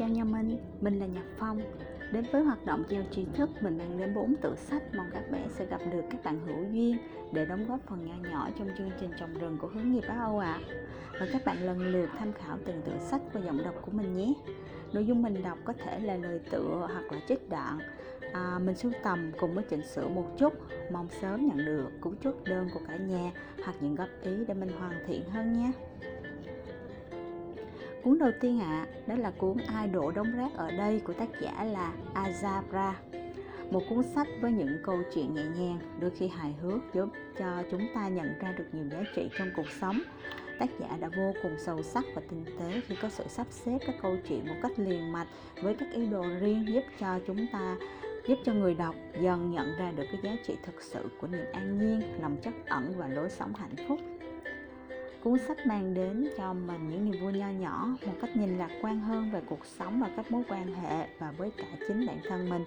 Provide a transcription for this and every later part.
chào nhà mình, mình là Nhật Phong. Đến với hoạt động giao tri thức, mình mang đến bốn tựa sách Mong các bé sẽ gặp được các bạn hữu duyên Để đóng góp phần nhỏ nhỏ trong chương trình trồng rừng của hướng nghiệp Á Âu ạ. À. Và các bạn lần lượt tham khảo từng tựa sách và giọng đọc của mình nhé. Nội dung mình đọc có thể là lời tựa hoặc là trích đoạn. À, Mình sưu tầm cùng với chỉnh sửa một chút Mong sớm nhận được cú chốt đơn của cả nhà Hoặc những góp ý để mình hoàn thiện hơn nhé. Cuốn đầu tiên ạ, à, đó là cuốn Ai đổ đống rác ở đây của tác giả là Azabra. Một cuốn sách với những câu chuyện nhẹ nhàng, đôi khi hài hước giúp cho chúng ta nhận ra được nhiều giá trị trong cuộc sống. Tác giả đã vô cùng sâu sắc và tinh tế khi có sự sắp xếp các câu chuyện một cách liền mạch với các ý đồ riêng giúp cho chúng ta giúp cho người đọc dần nhận ra được cái giá trị thực sự của niềm an nhiên, lòng trắc ẩn và lối sống hạnh phúc cuốn sách mang đến cho mình những niềm vui nho nhỏ một cách nhìn lạc quan hơn về cuộc sống và các mối quan hệ và với cả chính bản thân mình.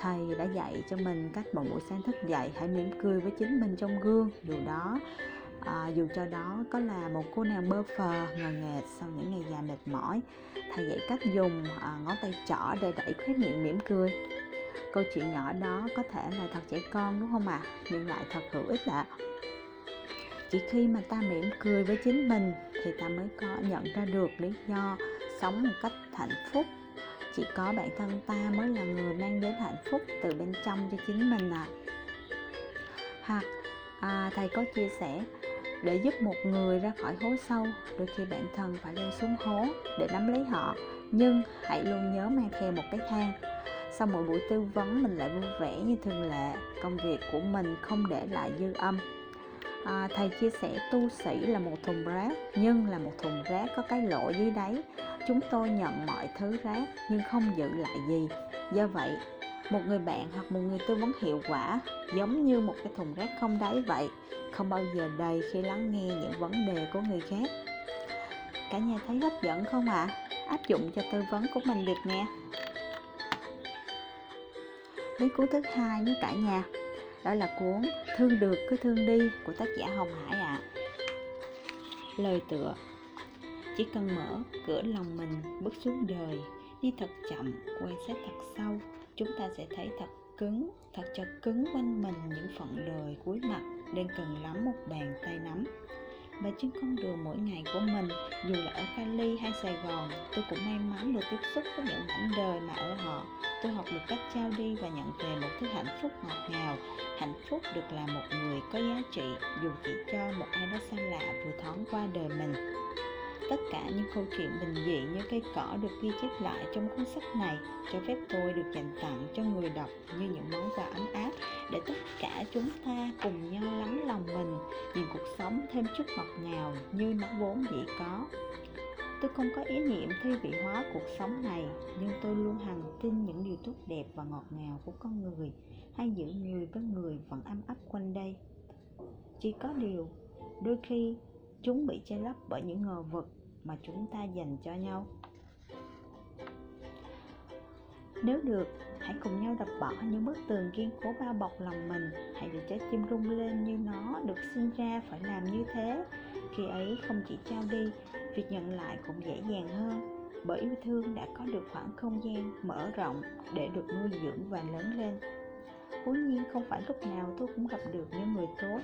Thầy đã dạy cho mình cách mỗi buổi sáng thức dậy hãy mỉm cười với chính mình trong gương. Dù đó à, dù cho đó có là một cô nàng bơ phờ ngờ nghệt sau những ngày dài mệt mỏi thầy dạy cách dùng à, ngón tay trỏ để đẩy khóe miệng mỉm cười. Câu chuyện nhỏ đó có thể là thật trẻ con đúng không ạ? À? nhưng lại thật hữu ích ạ. à chỉ khi mà ta mỉm cười với chính mình thì ta mới có nhận ra được lý do sống một cách hạnh phúc. Chỉ có bản thân ta mới là người mang đến hạnh phúc từ bên trong cho chính mình à hoặc à, thầy có chia sẻ để giúp một người ra khỏi hố sâu đôi khi bản thân phải leo xuống hố để nắm lấy họ. Nhưng hãy luôn nhớ mang theo một cái thang. Sau mỗi buổi tư vấn mình lại vui vẻ như thường lệ công việc của mình không để lại dư âm à, thầy chia sẻ tu sĩ là một thùng rác nhưng là một thùng rác có cái lỗ dưới đáy. Chúng tôi nhận mọi thứ rác nhưng không giữ lại gì. Do vậy một người bạn hoặc một người tư vấn hiệu quả giống như một cái thùng rác không đáy vậy không bao giờ đầy khi lắng nghe những vấn đề của người khác. Cả nhà thấy hấp dẫn không ạ? À? áp dụng cho tư vấn của mình được nè. Lý cuốn thứ hai với cả nhà đó là cuốn Thương được cứ thương đi của tác giả Hồng Hải ạ. À. Lời tựa Chỉ cần mở cửa lòng mình bước xuống đời, đi thật chậm, quan sát thật sâu, chúng ta sẽ thấy thật cứng, thật cho cứng quanh mình những phận đời cuối mặt đang cần lắm một bàn tay nắm và trên con đường mỗi ngày của mình dù là ở Cali hay Sài Gòn tôi cũng may mắn được tiếp xúc với những mảnh đời mà ở họ tôi học được cách trao đi và nhận về một thứ hạnh phúc ngọt ngào. Hạnh phúc được là một người có giá trị, dù chỉ cho một ai đó xa lạ vừa thoáng qua đời mình. Tất cả những câu chuyện bình dị như cây cỏ được ghi chép lại trong cuốn sách này cho phép tôi được dành tặng cho người đọc như những món quà ấm áp để tất cả chúng ta cùng nhau lắng lòng mình, nhìn cuộc sống thêm chút ngọt ngào như nó vốn dĩ có tôi không có ý niệm thi vị hóa cuộc sống này, nhưng tôi luôn hằng tin những điều tốt đẹp và ngọt ngào của con người hay giữa người với người vẫn âm ấp quanh đây. Chỉ có điều, đôi khi chúng bị che lấp bởi những ngờ vực mà chúng ta dành cho nhau. Nếu được, hãy cùng nhau đập bỏ những bức tường kiên cố bao bọc lòng mình, hãy để trái tim rung lên như nó được sinh ra phải làm như thế khi ấy không chỉ trao đi, việc nhận lại cũng dễ dàng hơn, bởi yêu thương đã có được khoảng không gian mở rộng để được nuôi dưỡng và lớn lên. Cố nhiên không phải lúc nào tôi cũng gặp được những người tốt,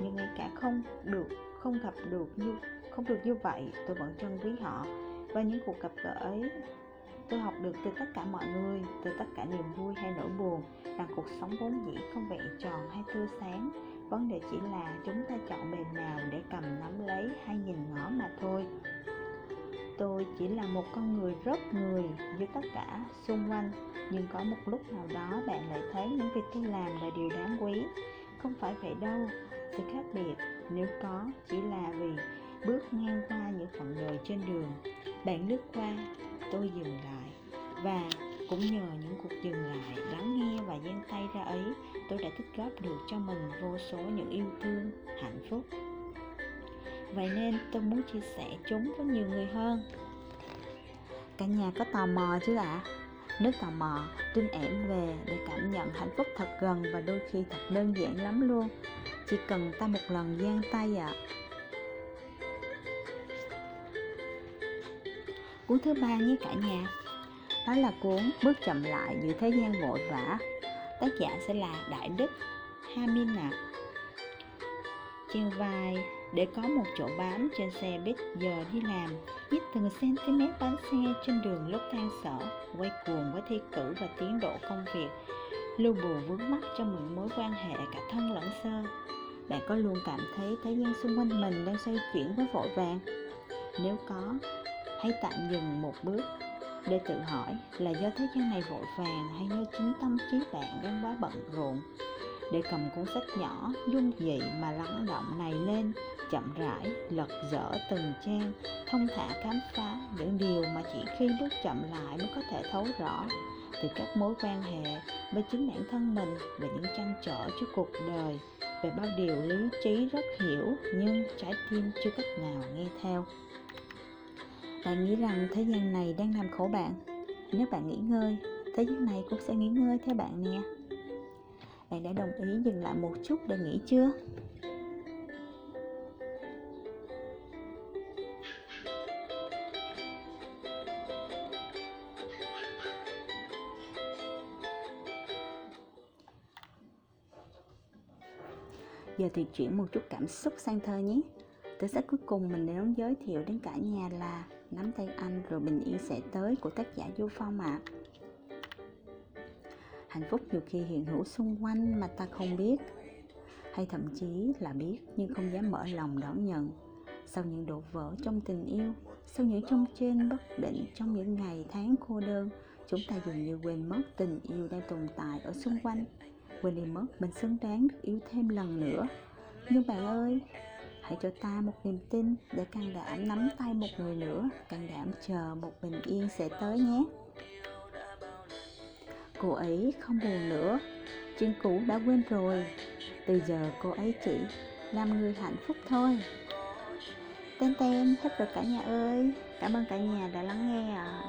nhưng ngay cả không được, không gặp được như, không được như vậy, tôi vẫn trân quý họ. Và những cuộc gặp gỡ ấy, tôi học được từ tất cả mọi người, từ tất cả niềm vui hay nỗi buồn, rằng cuộc sống vốn dĩ không vẹn tròn hay tươi sáng vấn đề chỉ là chúng ta chọn bề nào để cầm nắm lấy hay nhìn ngó mà thôi. Tôi chỉ là một con người rất người như tất cả xung quanh, nhưng có một lúc nào đó bạn lại thấy những việc tôi làm là điều đáng quý. Không phải vậy đâu, sự khác biệt nếu có chỉ là vì bước ngang qua những phận đời trên đường. Bạn lướt qua, tôi dừng lại và cũng nhờ những cuộc dừng lại, lắng nghe và giang tay ra ấy, tôi đã tích góp được cho mình vô số những yêu thương, hạnh phúc vậy nên tôi muốn chia sẻ chúng với nhiều người hơn cả nhà có tò mò chứ ạ à? nếu tò mò Trinh ẻm về để cảm nhận hạnh phúc thật gần và đôi khi thật đơn giản lắm luôn chỉ cần ta một lần giang tay ạ à. cuốn thứ ba nhé cả nhà đó là cuốn bước chậm lại giữa thế gian vội vã. Tác giả sẽ là đại đức hamina. Trên vai, để có một chỗ bám trên xe buýt giờ đi làm biết từng cm bánh xe trên đường lúc than sở, quay cuồng với thi cử và tiến độ công việc, lưu bù vướng mắt trong những mối quan hệ cả thân lẫn sơ bạn có luôn cảm thấy thế gian xung quanh mình đang xoay chuyển với vội vàng? Nếu có, hãy tạm dừng một bước để tự hỏi là do thế gian này vội vàng hay do chính tâm trí bạn đang quá bận rộn? Để cầm cuốn sách nhỏ, dung dị mà lắng động này lên, chậm rãi, lật dở từng trang, thông thả khám phá những điều mà chỉ khi lúc chậm lại mới có thể thấu rõ. Từ các mối quan hệ với chính bản thân mình, về những trăn trở trước cuộc đời, về bao điều lý trí rất hiểu nhưng trái tim chưa cách nào nghe theo bạn nghĩ rằng thế gian này đang làm khổ bạn. Nếu bạn nghỉ ngơi, thế gian này cũng sẽ nghỉ ngơi theo bạn nè. Bạn đã đồng ý dừng lại một chút để nghỉ chưa? Giờ thì chuyển một chút cảm xúc sang thơ nhé. tới sách cuối cùng mình đã muốn giới thiệu đến cả nhà là Nắm tay anh rồi bình yên sẽ tới của tác giả Du Phong ạ. À. Hạnh phúc nhiều khi hiện hữu xung quanh mà ta không biết hay thậm chí là biết nhưng không dám mở lòng đón nhận sau những đổ vỡ trong tình yêu, sau những trong trên bất định trong những ngày tháng cô đơn, chúng ta dường như quên mất tình yêu đang tồn tại ở xung quanh quên đi mất mình xứng đáng được yêu thêm lần nữa nhưng bạn ơi hãy cho ta một niềm tin để can đảm nắm tay một người nữa. Can đảm chờ một bình yên sẽ tới nhé. Cô ấy không buồn nữa. Chuyện cũ đã quên rồi. Từ giờ cô ấy chỉ làm người hạnh phúc thôi. Tên tên, hết rồi cả nhà ơi. Cảm ơn cả nhà đã lắng nghe ạ.